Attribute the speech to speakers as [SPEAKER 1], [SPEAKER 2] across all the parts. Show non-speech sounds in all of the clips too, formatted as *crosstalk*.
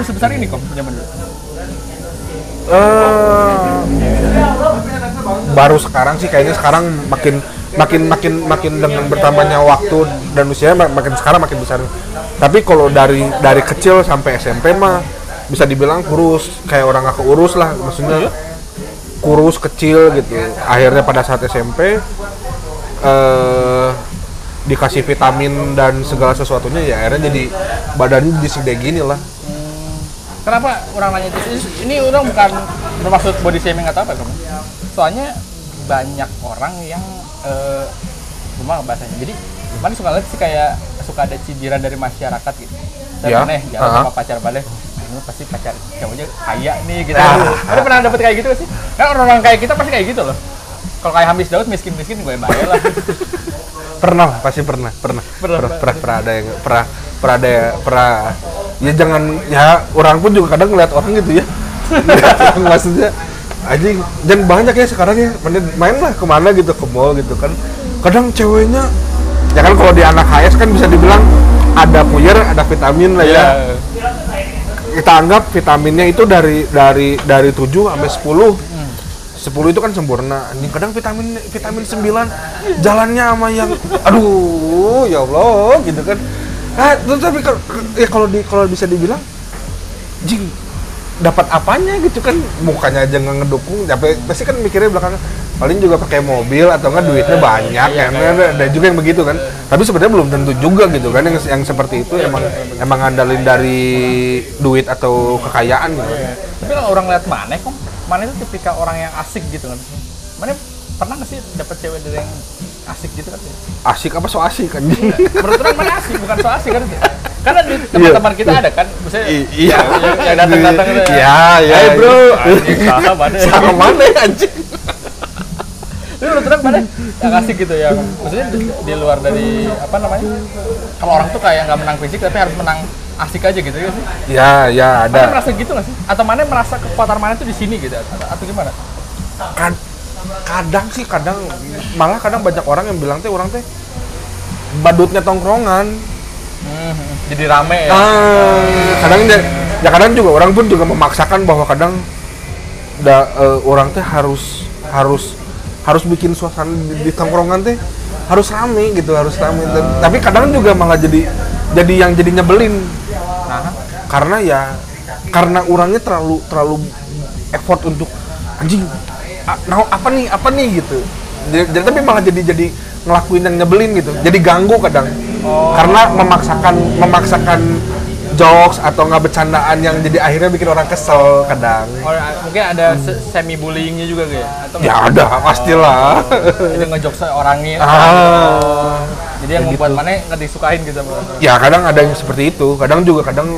[SPEAKER 1] udah sebesar ini kok zaman dulu.
[SPEAKER 2] Eh, baru sekarang sih kayaknya sekarang makin makin makin makin dengan bertambahnya waktu dan usia mak- makin sekarang makin besar. Tapi kalau dari dari kecil sampai SMP mah bisa dibilang kurus kayak orang nggak keurus lah maksudnya kurus kecil gitu. Akhirnya pada saat SMP eh dikasih vitamin dan segala sesuatunya ya akhirnya jadi badannya jadi segede gini lah.
[SPEAKER 1] Kenapa orang nanya itu? Ini orang bukan bermaksud body shaming atau apa kamu. Soalnya banyak orang yang eh gimana bahasanya. Jadi mana suka lihat sih kayak suka ada cibiran dari masyarakat gitu. Dan
[SPEAKER 2] Ya,
[SPEAKER 1] aneh jalan
[SPEAKER 2] aha.
[SPEAKER 1] sama pacar balik. Ini pasti pacar cowoknya kaya nih gitu.
[SPEAKER 2] Ah.
[SPEAKER 1] Ada pernah dapet kayak gitu gak sih? Kan orang-orang kayak kita pasti kayak gitu loh. Kalau kayak Hamis Daud miskin-miskin gue bayar lah.
[SPEAKER 2] pernah lah pasti pernah pernah
[SPEAKER 1] Pernah,
[SPEAKER 2] pernah pernah, pernah ada yang pernah pernah ada pernah ya jangan ya orang pun juga kadang ngeliat orang gitu ya *laughs* maksudnya anjing dan banyak ya sekarang ya main, main lah ke mana gitu ke mall gitu kan kadang ceweknya ya kan kalau di anak HS kan bisa dibilang ada puyer ada vitamin lah ya
[SPEAKER 1] Iya.
[SPEAKER 2] kita anggap vitaminnya itu dari dari dari 7 sampai 10 10 itu kan sempurna. Ini kadang vitamin vitamin 9 jalannya sama yang aduh ya Allah gitu kan. Ah, tapi kalau ya kalau di kalau bisa dibilang jing dapat apanya gitu kan? Mukanya aja nggak ngedukung tapi pasti kan mikirnya belakang paling juga pakai mobil atau enggak duitnya banyak
[SPEAKER 1] iya,
[SPEAKER 2] kan? ada, ada juga yang begitu kan? Tapi sebenarnya belum tentu juga gitu kan yang yang seperti itu emang emang ngandalin dari duit atau kekayaan gitu.
[SPEAKER 1] Tapi kalau orang lihat Mane kok, Mane itu tipikal orang yang asik gitu kan. Mane pernah nggak sih dapet cewek dari yang asik gitu kan?
[SPEAKER 2] asik apa so asik kan
[SPEAKER 1] Menurut orang Mane asik, bukan so asik kan? Karena di teman-teman kita ada kan, misalnya
[SPEAKER 2] I- iya.
[SPEAKER 1] yang, yang datang-datang gitu ya.
[SPEAKER 2] Iya, iya,
[SPEAKER 1] Hai bro,
[SPEAKER 2] iya.
[SPEAKER 1] anjing salah Mane.
[SPEAKER 2] sama mana ya, anjing
[SPEAKER 1] Tapi menurut orang Mane yang asik gitu ya. Maksudnya di, di luar dari apa namanya? Kalau orang tuh kayak nggak menang fisik tapi harus menang asik aja gitu ya sih.
[SPEAKER 2] ya ya ada
[SPEAKER 1] merasa gitu nggak sih? Atau Mane merasa kekuatan Mane tuh di sini gitu? Atau, atau gimana?
[SPEAKER 2] Kad- kadang sih kadang malah kadang banyak orang yang bilang teh orang teh badutnya tongkrongan.
[SPEAKER 1] Hmm, jadi rame ya.
[SPEAKER 2] ah kadang ya, ya kadang juga orang pun juga memaksakan bahwa kadang da, eh, orang teh harus harus harus bikin suasana di, di tongkrongan teh harus rame gitu harus rame. Dan- tapi kadang juga malah jadi jadi yang jadi nyebelin.
[SPEAKER 1] Nah,
[SPEAKER 2] karena ya karena orangnya terlalu terlalu effort untuk anjing nah, apa nih apa nih? gitu. Jadi, jadi- tapi malah jadi jadi ngelakuin yang nyebelin gitu. Jadi ganggu kadang. Karena memaksakan memaksakan jokes atau nggak bercandaan yang jadi akhirnya bikin orang kesel kadang.
[SPEAKER 1] Oh, mungkin ada se- semi bullyingnya juga gitu ya? Atau
[SPEAKER 2] ya ada pastilah. *laughs*
[SPEAKER 1] Jadi ngejokes orangnya.
[SPEAKER 2] ah.
[SPEAKER 1] Jadi yang membuat mana nggak disukain gitu sama orang.
[SPEAKER 2] ya kadang ada yang seperti itu. Kadang juga kadang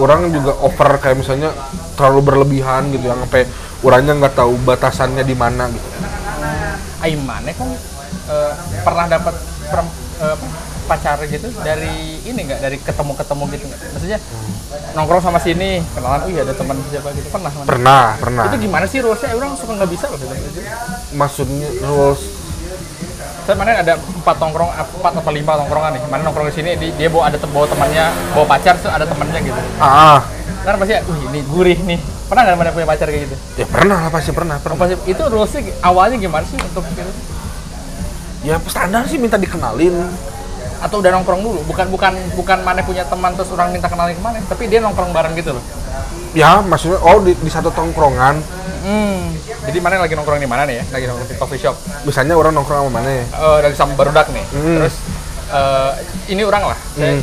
[SPEAKER 2] orang juga over kayak misalnya terlalu berlebihan gitu yang sampai orangnya nggak tahu batasannya di mana gitu
[SPEAKER 1] Aiman kan eh, pernah dapat perem- eh, pacar gitu dari ini nggak dari ketemu-ketemu gitu nggak? Maksudnya nongkrong sama sini kenalan, oh iya ada teman siapa gitu pernah. Mana?
[SPEAKER 2] pernah pernah
[SPEAKER 1] Itu gimana sih rulesnya? Orang suka nggak bisa loh gitu.
[SPEAKER 2] maksudnya rules
[SPEAKER 1] Saya mana ada empat nongkrong, empat atau lima nongkrongan nih. Mana nongkrong di sini, di- dia bawa ada bawa temannya, bawa pacar, terus ada temannya gitu.
[SPEAKER 2] ah
[SPEAKER 1] Kan pasti, wih ini gurih nih. Pernah nggak mana punya pacar kayak gitu?
[SPEAKER 2] ya pernah lah pasti pernah pernah
[SPEAKER 1] Pasti, itu rulesnya gi- awalnya gimana sih untuk gitu?
[SPEAKER 2] ya standar sih minta dikenalin
[SPEAKER 1] Atau udah nongkrong dulu? Bukan bukan bukan mana punya teman terus orang minta kenalin ke mana, tapi dia nongkrong bareng gitu loh.
[SPEAKER 2] Ya maksudnya oh di, di satu tongkrongan
[SPEAKER 1] Hmm. Jadi mana lagi nongkrong di mana nih ya? Lagi nongkrong di coffee shop.
[SPEAKER 2] misalnya orang nongkrong sama mana ya
[SPEAKER 1] Eh dari sama barudak nih.
[SPEAKER 2] Hmm.
[SPEAKER 1] Terus eh, ini orang lah. Saya,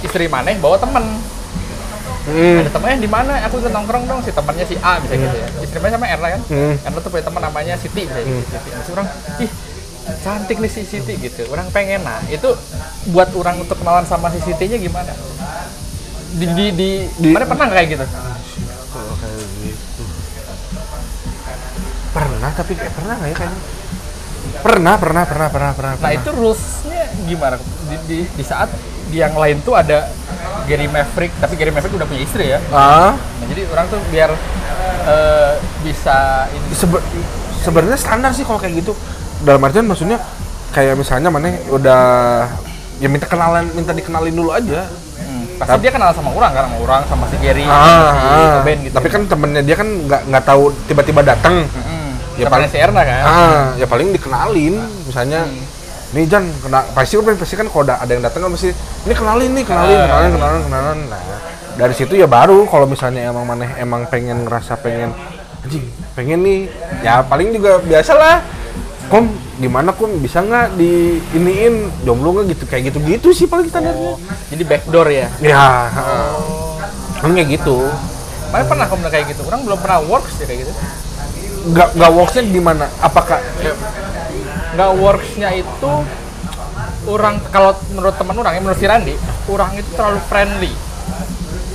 [SPEAKER 1] istri mana bawa temen.
[SPEAKER 2] hmm.
[SPEAKER 1] Ada temennya di mana? Aku ikut nongkrong dong si temannya si A bisa gitu ya. Istri mana sama Erna kan?
[SPEAKER 2] Hmm.
[SPEAKER 1] Erna tuh punya teman namanya Siti bisa gitu. Siti. Terus orang ih cantik nih si Siti gitu. Orang pengen nah itu buat orang untuk kenalan sama si Sitinya gimana? Di, di, di,
[SPEAKER 2] Di-
[SPEAKER 1] mana pernah kayak gitu?
[SPEAKER 2] Pernah tapi kayak pernah nggak ya kayaknya pernah pernah pernah pernah pernah
[SPEAKER 1] Nah
[SPEAKER 2] pernah.
[SPEAKER 1] itu rulesnya gimana? Di, di, di saat di yang lain tuh ada Gary Maverick, tapi Gary Maverick udah punya istri ya.
[SPEAKER 2] ah
[SPEAKER 1] Nah, jadi orang tuh biar eh, bisa ini.
[SPEAKER 2] Sebe- sebenarnya standar sih kalau kayak gitu dalam artian maksudnya kayak misalnya mana udah ya minta kenalan minta dikenalin dulu aja
[SPEAKER 1] Hmm. pasti dia kenal sama orang kan sama orang sama si Gary
[SPEAKER 2] ah,
[SPEAKER 1] sama si
[SPEAKER 2] ah.
[SPEAKER 1] Ben gitu
[SPEAKER 2] tapi kan temennya dia kan nggak nggak tahu tiba-tiba datang
[SPEAKER 1] hmm.
[SPEAKER 2] Ya, paling-
[SPEAKER 1] si Erna kan?
[SPEAKER 2] Ah ya paling dikenalin misalnya. Nih Jan kena pasti kan pasti kan kalau ada yang datang kan mesti ini kenalin nih kenalin
[SPEAKER 1] Ah.
[SPEAKER 2] kenalin kenalin kenalan nah dari situ ya baru kalau misalnya emang maneh emang pengen ngerasa pengen anjing pengen nih. Ya paling juga biasa lah kom gimana kom? Bisa nggak di iniin jomblo nggak? Gitu kayak gitu gitu sih paling standarnya.
[SPEAKER 1] Jadi backdoor ya?
[SPEAKER 2] Ya kan kayak gitu.
[SPEAKER 1] Mana pernah kamu kayak gitu? Orang belum pernah works ya kayak gitu
[SPEAKER 2] nggak nggak worksnya di mana apakah
[SPEAKER 1] nggak worksnya itu orang kalau menurut teman orang ya menurut si Randi orang itu terlalu friendly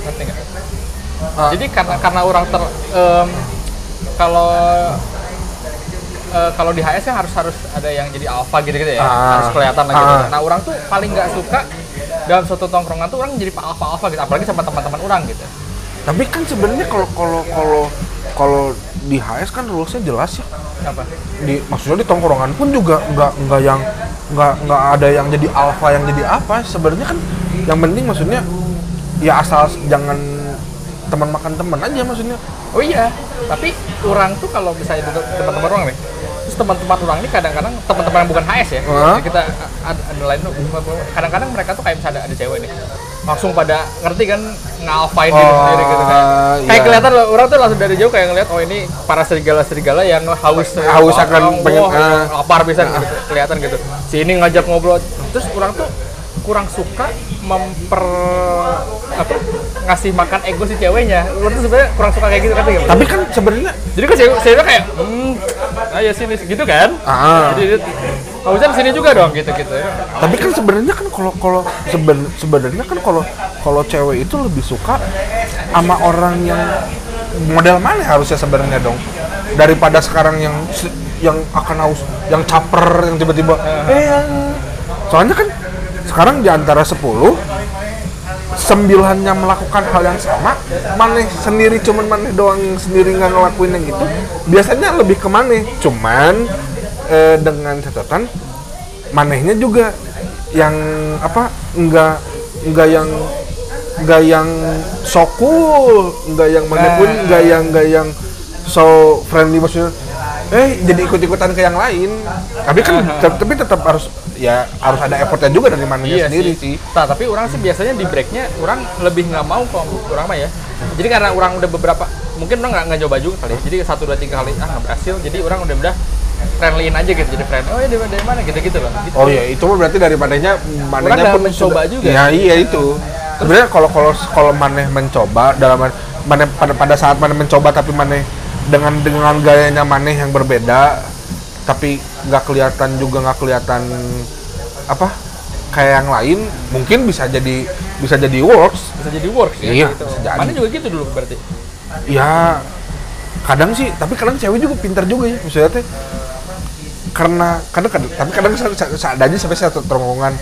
[SPEAKER 1] ngerti nggak
[SPEAKER 2] Ah.
[SPEAKER 1] jadi karena karena orang ter em, kalau eh, kalau di HS kan harus harus ada yang jadi alpha gitu gitu ya
[SPEAKER 2] Ah.
[SPEAKER 1] harus kelihatan lah gitu
[SPEAKER 2] Ah.
[SPEAKER 1] nah orang tuh paling nggak suka dalam suatu tongkrongan tuh orang jadi alpha alpha gitu apalagi sama teman-teman orang gitu
[SPEAKER 2] tapi kan sebenarnya kalau kalau kalau kalau di HS kan rulesnya jelas ya
[SPEAKER 1] apa?
[SPEAKER 2] Di maksudnya di tongkrongan pun juga nggak nggak yang nggak nggak ada yang jadi alpha yang jadi apa. Sebenarnya kan yang penting maksudnya ya asal jangan teman makan teman aja maksudnya.
[SPEAKER 1] Oh iya, tapi orang tuh kalau misalnya duduk teman-teman orang nih, terus teman-teman orang ini kadang-kadang teman-teman yang bukan HS ya, jadi kita ada, ada lain tuh, kadang-kadang mereka tuh kayak misalnya ada, ada cewek nih, langsung pada ngerti kan ngalfain diri
[SPEAKER 2] Oh,
[SPEAKER 1] sendiri gitu kan, kayak
[SPEAKER 2] iya.
[SPEAKER 1] kelihatan loh, orang tuh langsung dari jauh kayak ngeliat oh ini para serigala-serigala yang haus
[SPEAKER 2] Haus akan
[SPEAKER 1] wah,
[SPEAKER 2] pengen,
[SPEAKER 1] wah,
[SPEAKER 2] ah.
[SPEAKER 1] lapar bisa gitu, kelihatan gitu, si ini ngajak ngobrol, terus orang tuh kurang suka memper apa ngasih makan ego si ceweknya. Lu tuh sebenarnya kurang suka kayak gitu kan
[SPEAKER 2] tapi kan sebenarnya
[SPEAKER 1] Jadi kan saya, saya kayak, hmm, ayo sini gitu kan?
[SPEAKER 2] Ah.
[SPEAKER 1] Jadi harusnya di sini juga dong gitu-gitu.
[SPEAKER 2] tapi kan sebenarnya kan kalau kalau seben- sebenarnya kan kalau kalau cewek itu lebih suka sama orang yang model mana harusnya sebenarnya dong daripada sekarang yang yang akan haus yang caper yang tiba-tiba eh yang- soalnya kan sekarang di antara 10 sembilannya melakukan hal yang sama maneh sendiri cuman maneh doang sendiri nggak ngelakuin yang gitu biasanya lebih ke maneh cuman eh, dengan catatan manehnya juga yang apa nggak nggak yang nggak yang so cool nggak yang maneh pun
[SPEAKER 1] Nah.
[SPEAKER 2] nggak yang nggak yang so friendly maksudnya eh jadi ikut-ikutan ke yang lain tapi kan tet- tapi tetap harus ya harus ada effortnya juga dari manehnya sendiri sih,
[SPEAKER 1] Nah, tapi orang sih biasanya di breaknya orang lebih nggak mau kalau orang mah ya. Jadi karena orang udah beberapa, mungkin orang nggak coba juga kali. ya. Jadi satu dua tiga kali ah nggak berhasil. Jadi orang udah udah friendlyin aja gitu. Jadi friend. Oh ya dari, dari mana gitu gitu loh. Gitu.
[SPEAKER 2] Oh iya, itu berarti dari manehnya
[SPEAKER 1] dalam
[SPEAKER 2] pun
[SPEAKER 1] mencoba
[SPEAKER 2] sudah-
[SPEAKER 1] juga.
[SPEAKER 2] Ya iya itu. Sebenarnya kalau kalau kalau maneh mencoba dalam maneh pada pada saat maneh mencoba tapi maneh dengan dengan gayanya maneh yang berbeda tapi nggak kelihatan juga nggak kelihatan apa kayak yang lain mungkin bisa jadi bisa jadi works
[SPEAKER 1] Bisa jadi works ya.
[SPEAKER 2] Iya,
[SPEAKER 1] gitu.
[SPEAKER 2] bisa jadi.
[SPEAKER 1] Mana juga gitu dulu berarti.
[SPEAKER 2] ya kadang sih tapi kadang cewek juga pintar juga ya maksudnya teh karena kadang, kadang tapi kadang sa- sa- seadanya sampai satu terowongan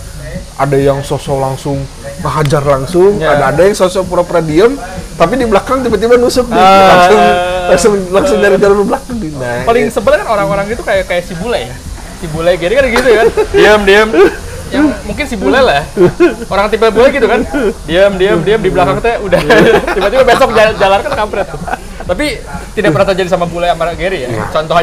[SPEAKER 2] ada yang sosok langsung ngehajar langsung
[SPEAKER 1] Ya.
[SPEAKER 2] ada ada yang sosok pura-pura diem tapi di belakang tiba-tiba nusuk
[SPEAKER 1] Ah.
[SPEAKER 2] langsung langsung langsung dari jalur belakang nih. nah,
[SPEAKER 1] Paling sebel kan orang-orang itu kayak kayak si bule ya. Si bule gini kan gitu kan. Diam diam. Yang mungkin si bule lah. Orang tipe bule gitu kan. Diam diam diam di belakang teh udah *laughs* tiba-tiba besok jalan, jalan kan kampret. Tapi tidak pernah terjadi sama bule sama Gary ya. Contoh